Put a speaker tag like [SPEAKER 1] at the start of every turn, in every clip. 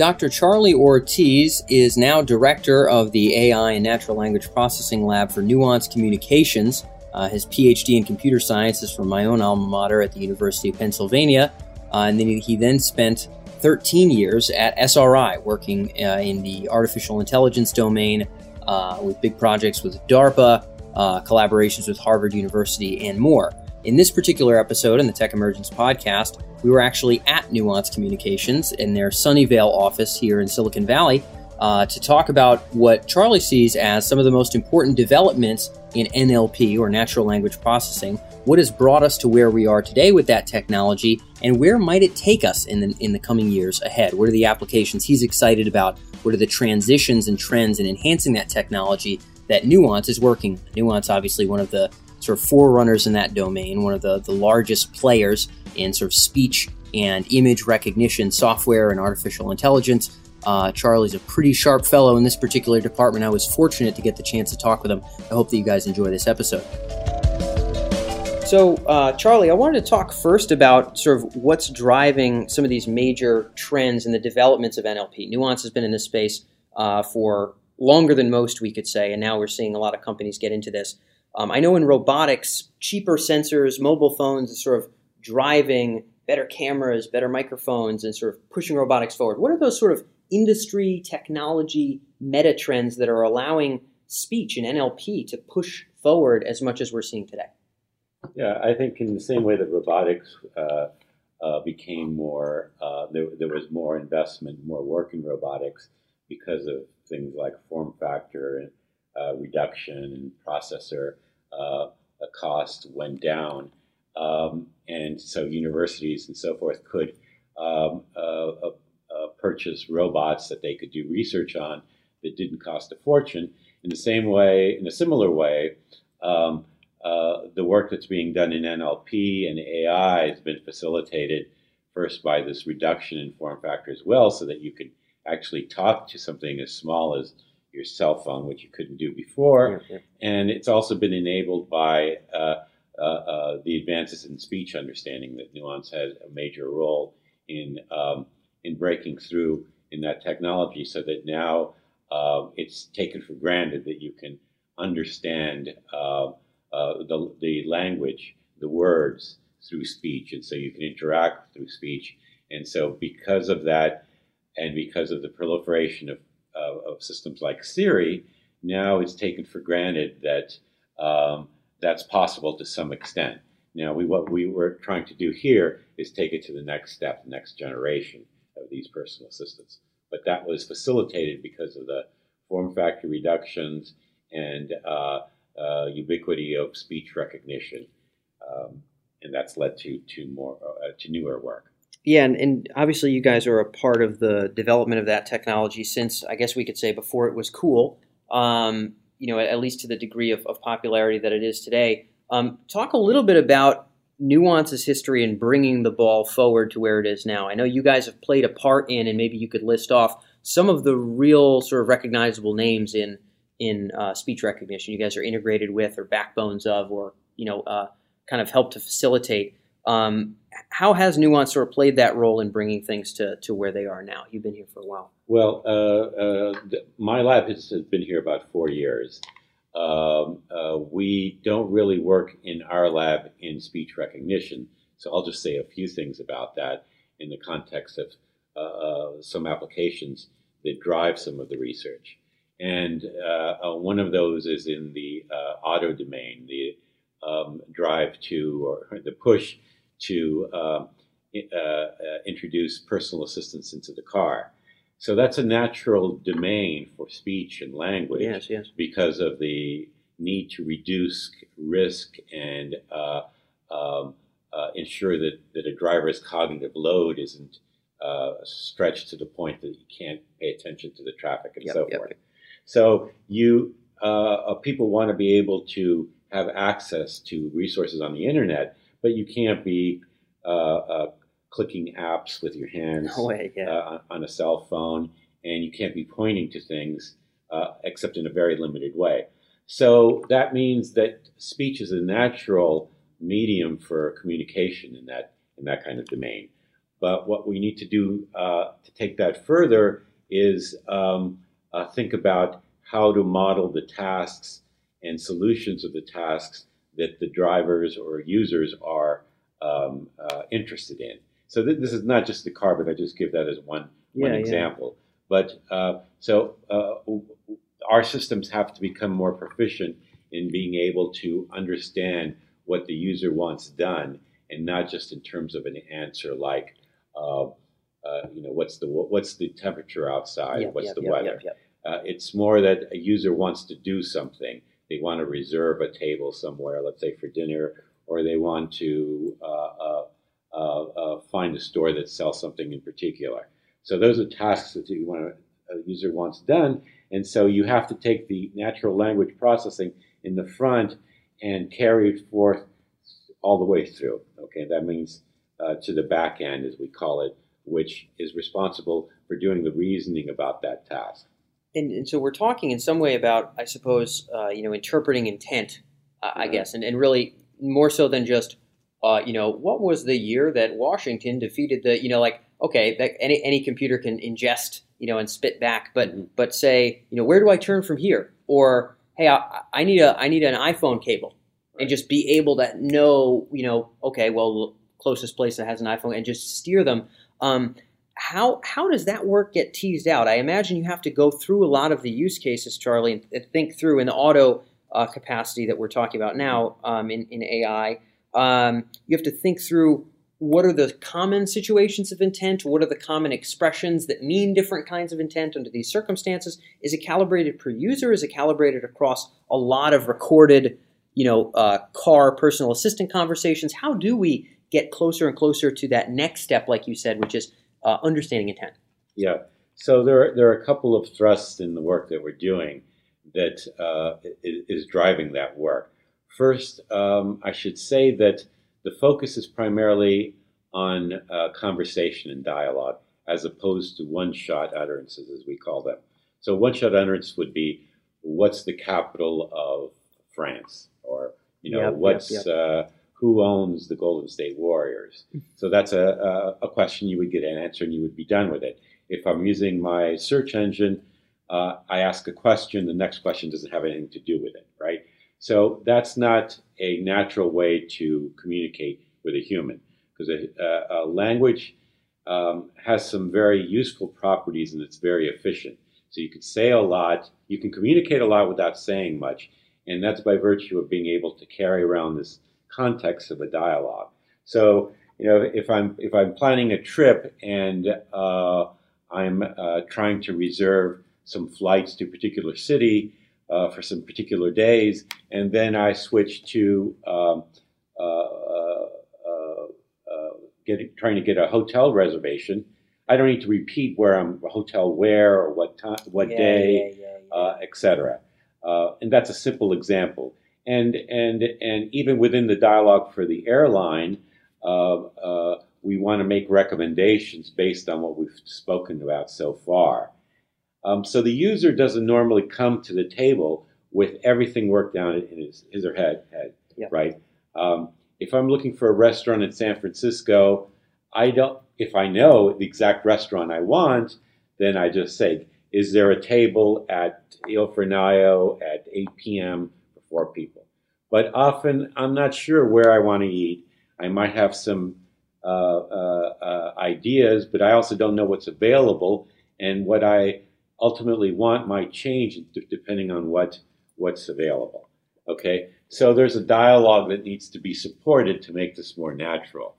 [SPEAKER 1] Dr. Charlie Ortiz is now director of the AI and Natural Language Processing Lab for Nuance Communications. Uh, his PhD in computer science is from my own alma mater at the University of Pennsylvania. Uh, and then he, he, then spent 13 years at SRI working uh, in the artificial intelligence domain uh, with big projects with DARPA, uh, collaborations with Harvard University, and more. In this particular episode in the Tech Emergence podcast, we were actually at Nuance Communications in their Sunnyvale office here in Silicon Valley uh, to talk about what Charlie sees as some of the most important developments in NLP or natural language processing. What has brought us to where we are today with that technology, and where might it take us in the in the coming years ahead? What are the applications he's excited about? What are the transitions and trends in enhancing that technology that Nuance is working? Nuance, obviously, one of the sort of forerunners in that domain, one of the, the largest players in sort of speech and image recognition software and artificial intelligence. Uh, Charlie's a pretty sharp fellow in this particular department. I was fortunate to get the chance to talk with him. I hope that you guys enjoy this episode. So, uh, Charlie, I wanted to talk first about sort of what's driving some of these major trends in the developments of NLP. Nuance has been in this space uh, for longer than most, we could say, and now we're seeing a lot of companies get into this. Um, I know in robotics, cheaper sensors, mobile phones, sort of driving better cameras, better microphones, and sort of pushing robotics forward. What are those sort of industry technology meta trends that are allowing speech and NLP to push forward as much as we're seeing today?
[SPEAKER 2] Yeah, I think in the same way that robotics uh, uh, became more, uh, there, there, was more investment, more work in robotics because of things like form factor and uh, reduction and processor uh, cost went down. Um, and so universities and so forth could um, uh, uh, purchase robots that they could do research on that didn't cost a fortune. In the same way, in a similar way, um, uh, the work that's being done in NLP and AI has been facilitated first by this reduction in form factor as well, so that you can actually talk to something as small as your cell phone, which you couldn't do before. Yeah, yeah. And it's also been enabled by uh, uh, uh, the advances in speech understanding that Nuance has a major role in um, in breaking through in that technology, so that now um, it's taken for granted that you can understand uh, uh, the the language, the words through speech, and so you can interact through speech. And so, because of that, and because of the proliferation of of, of systems like Siri, now it's taken for granted that um, that's possible to some extent. Now, we, what we were trying to do here is take it to the next step, the next generation of these personal assistants. But that was facilitated because of the form factor reductions and uh, uh, ubiquity of speech recognition, um, and that's led to to more uh, to newer work.
[SPEAKER 1] Yeah, and, and, obviously you guys are a part of the development of that technology since I guess we could say before it was cool. Um, you know, at, least to the degree of, of popularity that it is today. Um, talk a little bit about Nuance's history in bringing the ball forward to where it is now. I know you guys have played a part in, and maybe you could list off some of the real sort of recognizable names in in uh, speech recognition. You guys are integrated with, or backbones of, or you know, uh, kind of help to facilitate. Um, how has Nuance sort of played that role in bringing things to, to where they are now? You've been here for a while.
[SPEAKER 2] Well, uh, uh, my lab has been here about four years. Um, uh, we don't really work in our lab in speech recognition, so I'll just say a few things about that in the context of uh, uh, some applications that drive some of the research. And uh, one of those is in the auto domain, the um, drive to or the push to uh, uh, introduce personal assistance into the car. So that's a natural domain for speech and language
[SPEAKER 1] yes, yes.
[SPEAKER 2] because of the need to reduce risk and uh, um, uh, ensure that, that a driver's cognitive load isn't uh, stretched to the point that you can't pay attention to the traffic and
[SPEAKER 1] yep,
[SPEAKER 2] so
[SPEAKER 1] yep.
[SPEAKER 2] forth. So you uh, people want to be able to have access to resources on the internet but you can't be uh, uh, clicking apps with your hands
[SPEAKER 1] no way, yeah.
[SPEAKER 2] Uh, on a cell phone, and you can't be pointing to things uh, except in a very limited way. So that means that speech is a natural medium for communication in that in that kind of domain. But what we need to do uh, to take that further is um, uh, think about how to model the tasks and solutions of the tasks that the drivers or users are um, uh, interested in. So th- this is not just the car, but I just give that as one one
[SPEAKER 1] Yeah, yeah.
[SPEAKER 2] example. But uh, so uh, our systems have to become more proficient in being able to understand what the user wants done, and not just in terms of an answer like, uh, uh, you know, what's the what's the temperature outside,
[SPEAKER 1] Yep,
[SPEAKER 2] what's
[SPEAKER 1] yep,
[SPEAKER 2] the
[SPEAKER 1] yep,
[SPEAKER 2] weather. Uh, it's more that a user wants to do something. They want to reserve a table somewhere, let's say for dinner, or they want to uh, uh, uh, uh, find a store that sells something in particular. So those are tasks that you want to, a user wants done, and so you have to take the natural language processing in the front and carry it forth all the way through. Okay, that means uh, to the back end, as we call it, which is responsible for doing the reasoning about that task.
[SPEAKER 1] And, and so we're talking in some way about, I suppose, uh, you know, interpreting intent, uh, I guess, and, and really more so than just, uh, you know, what was the year that Washington defeated the, you know, like, okay, that any any computer can ingest, you know, and spit back, but
[SPEAKER 2] Mhm.
[SPEAKER 1] but say, you know, where do I turn from here? Or hey, I, I need a I need an iPhone cable, and just be able to know, you know, okay, well, closest place that has an iPhone, and just steer them. Um, how how does that work get teased out? I imagine you have to go through a lot of the use cases, Charlie, and, think through in the auto uh, capacity that we're talking about now um, in in AI. Um, you have to think through what are the common situations of intent, what are the common expressions that mean different kinds of intent under these circumstances. Is it calibrated per user? Is it calibrated across a lot of recorded, you know, uh, car personal assistant conversations? How do we get closer and closer to that next step, like you said, which is uh, understanding intent?
[SPEAKER 2] Yeah. So there, there are a couple of thrusts in the work that we're doing that uh, is driving that work. First, um, I should say that the focus is primarily on uh, conversation and dialogue, as opposed to one-shot utterances, as we call them. So one-shot utterance would be, "What's the capital of France?" or you know,
[SPEAKER 1] Yep, yep,
[SPEAKER 2] "What's
[SPEAKER 1] yep.
[SPEAKER 2] Uh, who owns the Golden State Warriors?" So that's a, a, a question you would get an answer, and you would be done with it. If I'm using my search engine, uh, I ask a question, the next question doesn't have anything to do with it, right? So that's not a natural way to communicate with a human because a, a, language um, has some very useful properties and it's very efficient. So you can say a lot, you can communicate a lot without saying much, and that's by virtue of being able to carry around this context of a dialogue. So you know, if I'm if I'm planning a trip and uh, I'm uh, trying to reserve some flights to a particular city uh, for some particular days, and then I switch to um, uh, uh, uh, getting, trying to get a hotel reservation. I don't need to repeat where I'm, hotel where, or what time, what
[SPEAKER 1] Yeah,
[SPEAKER 2] day,
[SPEAKER 1] yeah, yeah,
[SPEAKER 2] uh, etc. Uh, and that's a simple example. And and and even within the dialogue for the airline, uh, uh, we want to make recommendations based on what we've spoken about so far. Um, so the user doesn't normally come to the table with everything worked down in his, his or head, head
[SPEAKER 1] Yeah.
[SPEAKER 2] right? Um, if I'm looking for a restaurant in San Francisco, I don't. If I know the exact restaurant I want, then I just say, "Is there a table at Il Fornaio at 8 p.m. four people?" But often I'm not sure where I want to eat. I might have some uh, uh, uh, ideas, but I also don't know what's available, and what I ultimately want might change depending on what what's available. Okay, so there's a dialogue that needs to be supported to make this more natural.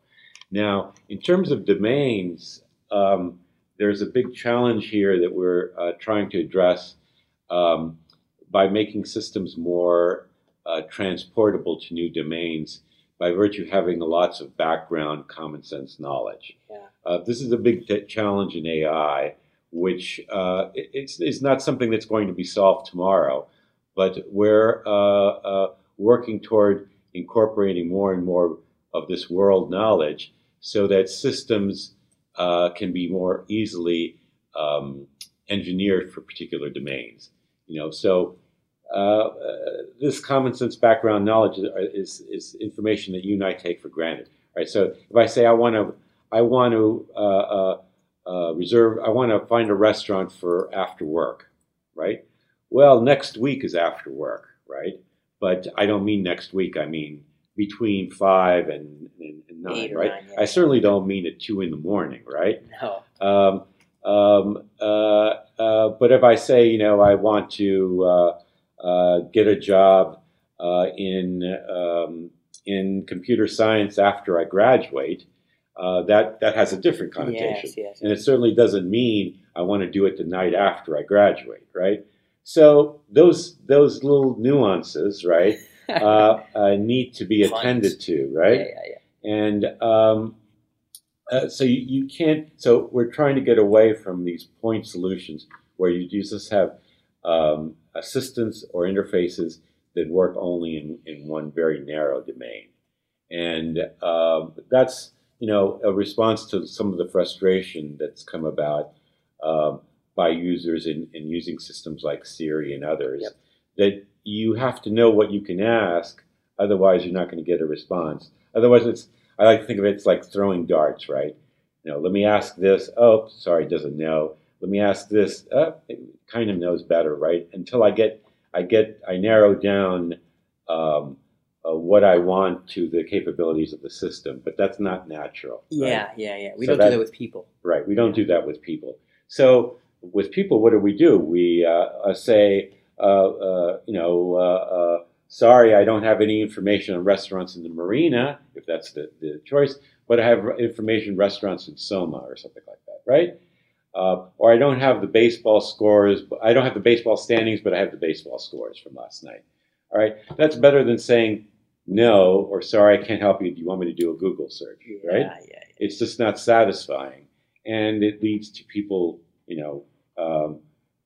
[SPEAKER 2] Now, in terms of domains, um, there's a big challenge here that we're uh, trying to address um, by making systems more uh, transportable to new domains by virtue of having lots of background common sense knowledge.
[SPEAKER 1] Yeah.
[SPEAKER 2] Uh, this is a big t- challenge in AI, which uh, it- it's, it's not something that's going to be solved tomorrow, but we're uh, uh, working toward incorporating more and more of this world knowledge so that systems uh, can be more easily um, engineered for particular domains. You know, so uh, uh, this common sense background knowledge is, is, is information that you and I take for granted. Right. So if I say I want to I want to uh, uh, reserve. I want to find a restaurant for after work, right? Well, next week is after work, right? But I don't mean next week. I mean between five and, and, and nine, right?
[SPEAKER 1] Nine, yeah.
[SPEAKER 2] I certainly don't mean at two in the morning, right?
[SPEAKER 1] No.
[SPEAKER 2] Um, um, uh, uh, but if I say, you know, I want to uh, uh get a job uh, in um, in computer science after I graduate, uh, that that has a different connotation,
[SPEAKER 1] Yes, yes.
[SPEAKER 2] and it certainly doesn't mean I want to do it the night after I graduate, right? So those those little nuances, right, uh, uh, need to be attended to, right?
[SPEAKER 1] Yeah, yeah, yeah.
[SPEAKER 2] And um, uh, so you, you can't. So we're trying to get away from these point solutions where you just have um, assistants or interfaces that work only in, in one very narrow domain, and um, that's you know a response to some of the frustration that's come about um, by users in, in using systems like Siri and others.
[SPEAKER 1] Yep.
[SPEAKER 2] That you have to know what you can ask, otherwise you're not going to get a response. Otherwise, it's I like to think of it as like throwing darts, right? You know, let me ask this. Oh, sorry, it doesn't know. Let me ask this. Oh, it kind of knows better, right? Until I get, I get, I narrow down um, uh, what I want to the capabilities of the system. But that's not natural. right?
[SPEAKER 1] Yeah, yeah, yeah. We
[SPEAKER 2] So
[SPEAKER 1] don't
[SPEAKER 2] that-
[SPEAKER 1] do that with people.
[SPEAKER 2] Right. We don't do that with people. So with people, what do we do? We uh, uh, say, uh, uh, you know, uh, uh, sorry, I don't have any information on restaurants in the marina, if that's the, the choice, but I have information restaurants in Soma or something like that, right? Uh, or I don't have the baseball scores. I don't have the baseball standings, but I have the baseball scores from last night. All right, that's better than saying no or sorry, I can't help you. Do you want me to do a Google search?
[SPEAKER 1] Yeah,
[SPEAKER 2] Right?
[SPEAKER 1] yeah, yeah.
[SPEAKER 2] it's just not satisfying, and it leads to people, you know, um,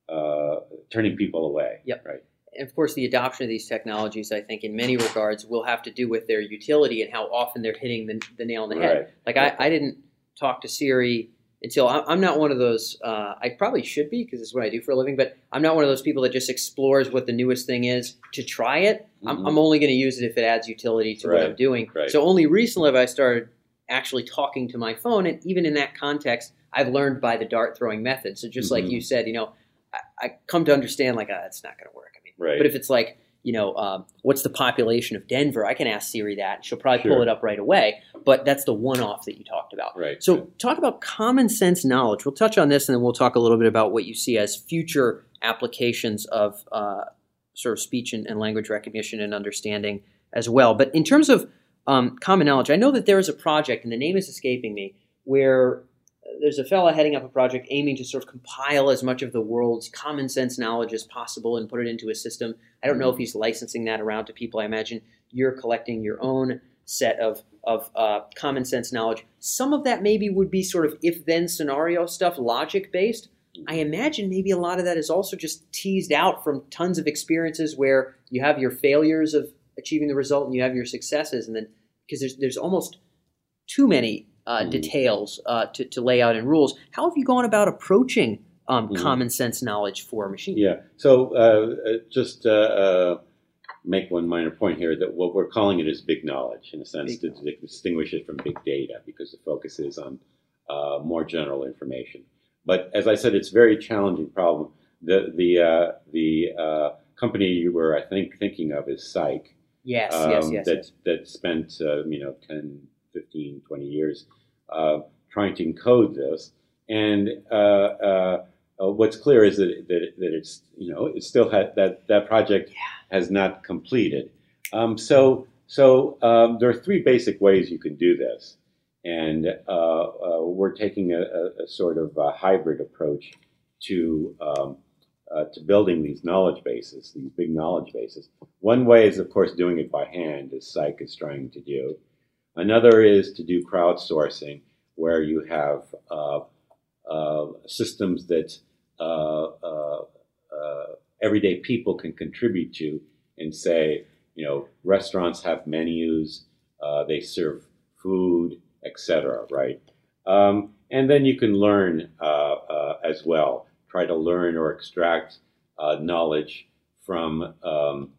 [SPEAKER 2] uh, turning people away.
[SPEAKER 1] Yep.
[SPEAKER 2] Right.
[SPEAKER 1] And of course, the adoption of these technologies, I think, in many regards, will have to do with their utility and how often they're hitting the, the nail on the head.
[SPEAKER 2] Right.
[SPEAKER 1] Like I, I didn't talk to Siri until I- I'm not one of those. Uh, I probably should be because it's what I do for a living. But I'm not one of those people that just explores what the newest thing is to try it. I'm,
[SPEAKER 2] Mhm.
[SPEAKER 1] I'm only going to use it if it adds utility to what I'm doing.
[SPEAKER 2] right.
[SPEAKER 1] So only recently have I started actually talking to my phone, and even in that context, I've learned by the dart throwing method. So just like
[SPEAKER 2] Mhm.
[SPEAKER 1] you said, you know, I, I come to understand like, ah, that's not going to work.
[SPEAKER 2] Right.
[SPEAKER 1] but if it's like, you know, um, what's the population of Denver? I can ask Siri that. She'll probably pull it up right away. But that's the one-off that you talked about.
[SPEAKER 2] Right.
[SPEAKER 1] So, talk about common sense knowledge. We'll touch on this, and then we'll talk a little bit about what you see as future applications of uh, sort of speech and, and language recognition and understanding as well. But in terms of um, common knowledge, I know that there is a project, and the name is escaping me, where there's a fella heading up a project aiming to sort of compile as much of the world's common sense knowledge as possible and put it into a system. I don't know if he's licensing that around to people. I imagine you're collecting your own set of of uh, common sense knowledge. Some of that maybe would be sort of if then scenario stuff, logic based. I imagine maybe a lot of that is also just teased out from tons of experiences where you have your failures of achieving the result and you have your successes, and then because there's there's almost too many uh,
[SPEAKER 2] Mhm.
[SPEAKER 1] details uh, to, to lay out in rules. How have you gone about approaching um,
[SPEAKER 2] Mhm.
[SPEAKER 1] common sense knowledge for a machine?
[SPEAKER 2] Yeah. So uh, uh, just uh, uh, make one minor point here that what we're calling it is big knowledge in a sense
[SPEAKER 1] Big
[SPEAKER 2] to, distinguish it from big data because the focus is on uh, more general information. But as I said, it's a very challenging problem. The the uh, the uh, company you were I think thinking of is Cyc.
[SPEAKER 1] Yes, yes,
[SPEAKER 2] um,
[SPEAKER 1] yes,
[SPEAKER 2] that,
[SPEAKER 1] yes.
[SPEAKER 2] that spent, uh, you know, 10, 15, 20 years uh, trying to encode this. And uh, uh, uh, what's clear is that, that, that it's, you know, it still had that, that project has not completed. Um, so so um, there are three basic ways you can do this. And we're taking a, a, a sort of a hybrid approach to um, uh, to building these knowledge bases, these big knowledge bases. One way is, of course, doing it by hand, as Cyc is trying to do. Another is to do crowdsourcing, where you have uh, uh, systems that uh, uh, uh, everyday people can contribute to and say, you know, restaurants have menus, they serve food, etc. Right? Um, and then you can learn as well. Try to learn or extract knowledge from um,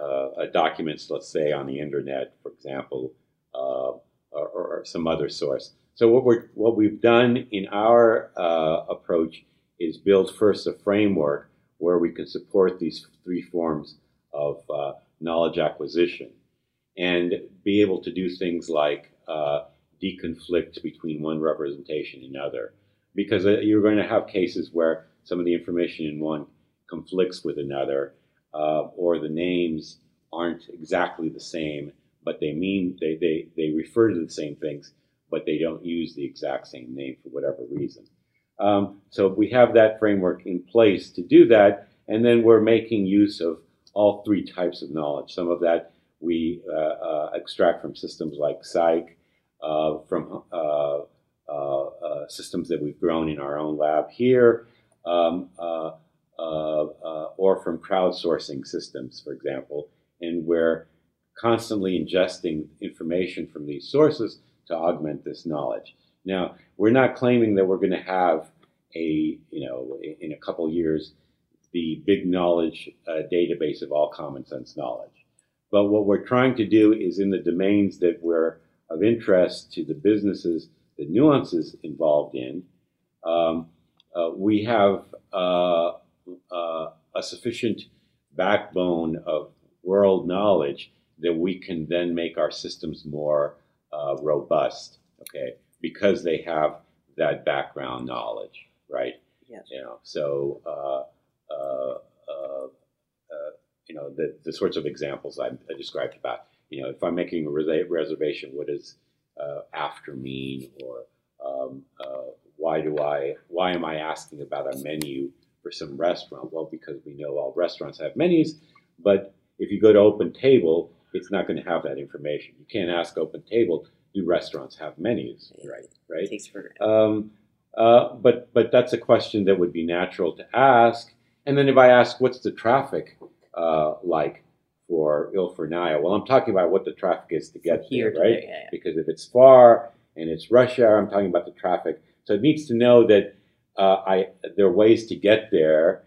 [SPEAKER 2] uh, uh, documents, let's say on the internet, for example, uh, or, or some other source. So what we're what we've done in our uh, approach is build first a framework where we can support these three forms of knowledge acquisition and be able to do things like uh, deconflict between one representation and another. Because you're going to have cases where some of the information in one conflicts with another, uh, or the names aren't exactly the same, but they mean they, they, they refer to the same things, but they don't use the exact same name for whatever reason. Um, so we have that framework in place to do that, and then we're making use of all three types of knowledge. Some of that we uh, uh, extract from systems like Cyc, uh, from uh, uh, uh, systems that we've grown in our own lab here, um, or from crowdsourcing systems, for example, and we're constantly ingesting information from these sources to augment this knowledge. Now, we're not claiming that we're going to have a, you know, in a couple years, the big knowledge uh, database of all common sense knowledge. But what we're trying to do is in the domains that were of interest to the businesses the Nuance's involved in, um, uh, we have uh, uh a sufficient backbone of world knowledge that we can then make our systems more uh, robust, okay, because they have that background knowledge, right?
[SPEAKER 1] Yes.
[SPEAKER 2] You know, so uh, uh, uh, uh you know the the sorts of examples I, I, described about, you know, if I'm making a reservation, what does uh, after mean, or um, why do I why am I asking about a menu for some restaurant? Well, because we know all restaurants have menus, but if you go to Open Table, it's not going to have that information. You can't ask Open Table, do restaurants have menus? Right, right.
[SPEAKER 1] Takes for
[SPEAKER 2] um, uh, but but that's a question that would be natural to ask. And then if I ask, what's the traffic uh, like for Il Fornaio? Well, I'm talking about what the traffic is to get
[SPEAKER 1] here,
[SPEAKER 2] there, right?
[SPEAKER 1] Today, yeah, yeah.
[SPEAKER 2] Because if it's far and it's rush hour, I'm talking about the traffic. So it needs to know that uh, I there are ways to get there.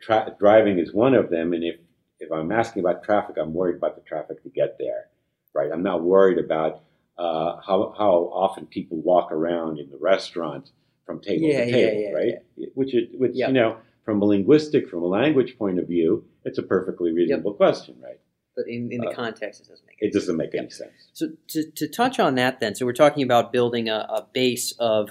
[SPEAKER 2] Tra- driving is one of them, and if if I'm asking about traffic, I'm worried about the traffic to get there, right? I'm not worried about uh, how, how often people walk around in the restaurant from table
[SPEAKER 1] yeah,
[SPEAKER 2] to table,
[SPEAKER 1] yeah, yeah,
[SPEAKER 2] right? Which, is, which
[SPEAKER 1] yep.
[SPEAKER 2] you know, from a linguistic, from a language point of view, it's a perfectly reasonable yep. question, right?
[SPEAKER 1] But in, in the uh, context, it doesn't make
[SPEAKER 2] it doesn't make any sense.
[SPEAKER 1] So to, to touch on that, then, so we're talking about building a, a base of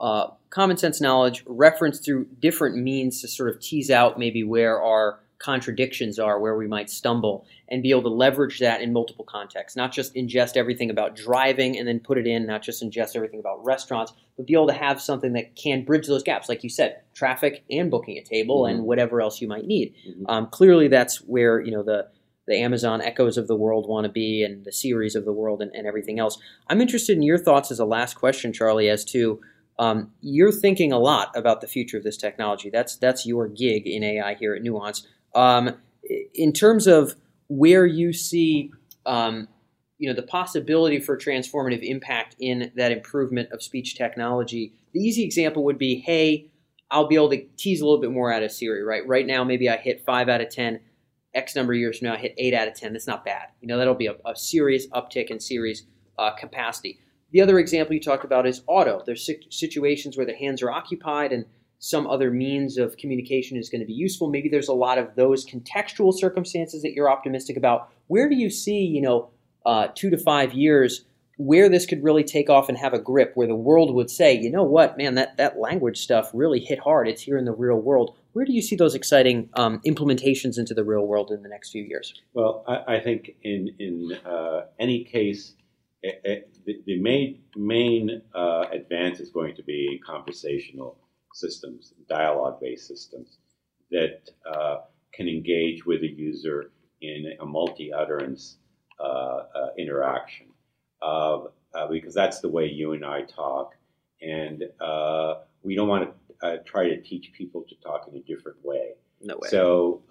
[SPEAKER 1] uh, common sense knowledge, reference through different means to sort of tease out maybe where our contradictions are, where we might stumble, and be able to leverage that in multiple contexts. Not just ingest everything about driving and then put it in, not just ingest everything about restaurants, but be able to have something that can bridge those gaps, like you said, traffic and booking a table mm-hmm. and whatever else you might need. Mm-hmm. Um, clearly, that's where you know the the Amazon Echoes of the world want to be, and the Siris of the world, and, and everything else. I'm interested in your thoughts as a last question, Charlie, as to um, you're thinking a lot about the future of this technology. That's that's your gig in AI here at Nuance. Um, in terms of where you see, um, you know, the possibility for transformative impact in that improvement of speech technology, the easy example would be, hey, I'll be able to tease a little bit more out of Siri, right? Right now, maybe I hit five out of ten. X number of years from now, I hit eight out of ten. That's not bad. You know, that'll be a, a serious uptick in Siri's uh, capacity. The other example you talked about is auto. There's situations where the hands are occupied and some other means of communication is going to be useful. Maybe there's a lot of those contextual circumstances that you're optimistic about. Where do you see, you know, uh, two to five years where this could really take off and have a grip, where the world would say, you know what, man, that, that language stuff really hit hard. It's here in the real world. Where do you see those exciting um, implementations into the real world in the next few years?
[SPEAKER 2] Well, I, I think in in uh, any case, the, the, main main uh, advance is going to be conversational systems, dialogue-based systems that uh, can engage with a user in a multi-utterance uh, uh, interaction, uh, because that's the way you and I talk, and uh, we don't want to uh, try to teach people to talk in a different way.
[SPEAKER 1] No way.
[SPEAKER 2] So,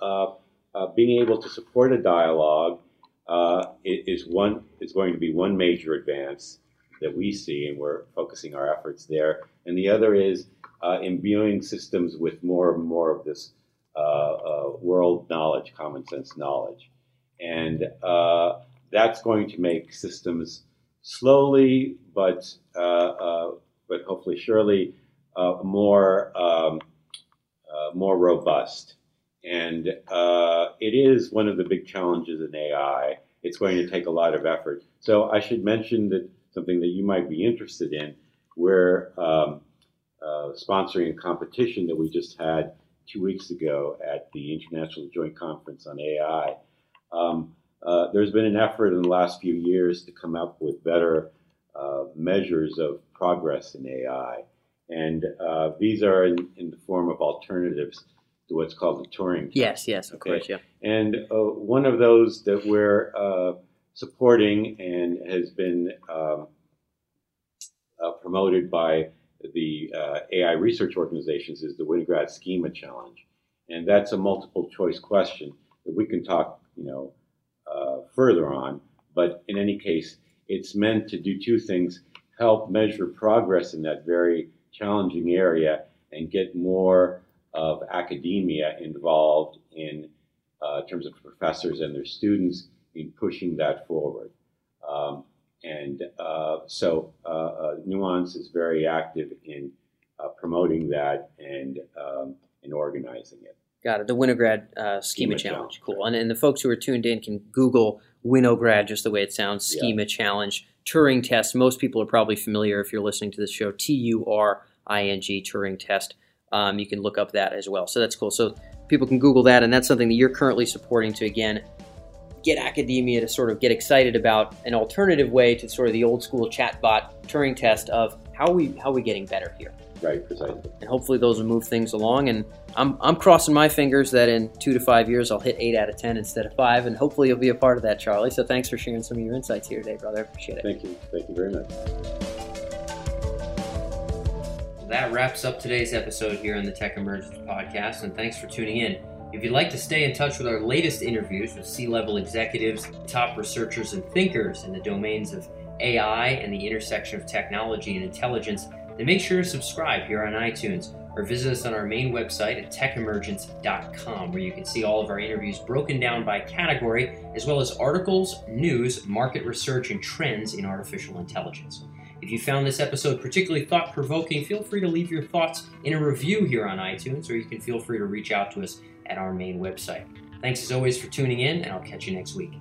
[SPEAKER 2] being able to support a dialogue is one is going to be one major advance that we see, and we're focusing our efforts there. And the other is uh, imbuing systems with more and more of this uh, uh, world knowledge, common sense knowledge. And uh, that's going to make systems slowly, but uh, uh, but hopefully surely uh, more um, uh, more robust. And uh, it is one of the big challenges in AI. It's going to take a lot of effort. So I should mention that something that you might be interested in. We're um, uh, sponsoring a competition that we just had two weeks ago at the International Joint Conference on AI. Um, uh, there's been an effort in the last few years to come up with better uh, measures of progress in AI. And uh, these are in, in, the form of alternatives to what's called the Turing test.
[SPEAKER 1] Yes, yes, of okay? course, yeah.
[SPEAKER 2] And uh, one of those that we're uh, supporting and has been um, uh, promoted by the AI research organizations is the Winograd Schema Challenge. And that's a multiple choice question that we can talk, you know, further on. But in any case, it's meant to do two things help measure progress in that very challenging area and get more of academia involved in uh, terms of professors and their students in pushing that forward. Um, and uh, so uh, uh Nuance is very active in uh, promoting that and, um, and organizing it.
[SPEAKER 1] Got it. The Winograd uh, Schema, Schema Challenge. Challenge. Cool. And, and the folks who are tuned in can Google Winograd, just the way it sounds, Schema yeah. Challenge. Turing test. Most people are probably familiar if you're listening to this show. T U R I N G Turing test. Um, you can look up that as well. So that's cool. So people can Google that, and that's something that you're currently supporting to again get academia to sort of get excited about an alternative way to sort of the old school chatbot Turing test of how we how are we getting better here.
[SPEAKER 2] Right, precisely.
[SPEAKER 1] And hopefully those will move things along. And I'm, I'm crossing my fingers that in two to five years I'll hit eight out of 10 instead of five. And hopefully you'll be a part of that, Charlie. So thanks for sharing some of your insights here today, brother. I appreciate it.
[SPEAKER 2] Thank you. Thank you very much.
[SPEAKER 1] That wraps up today's episode here on the Tech Emergence Podcast. And thanks for tuning in. If you'd like to stay in touch with our latest interviews with C level executives, top researchers, and thinkers in the domains of AI and the intersection of technology and intelligence, then make sure to subscribe here on iTunes or visit us on our main website at techemergence.com, where you can see all of our interviews broken down by category, as well as articles, news, market research, and trends in artificial intelligence. If you found this episode particularly thought provoking, feel free to leave your thoughts in a review here on iTunes, or you can feel free to reach out to us at our main website. Thanks as always for tuning in, and I'll catch you next week.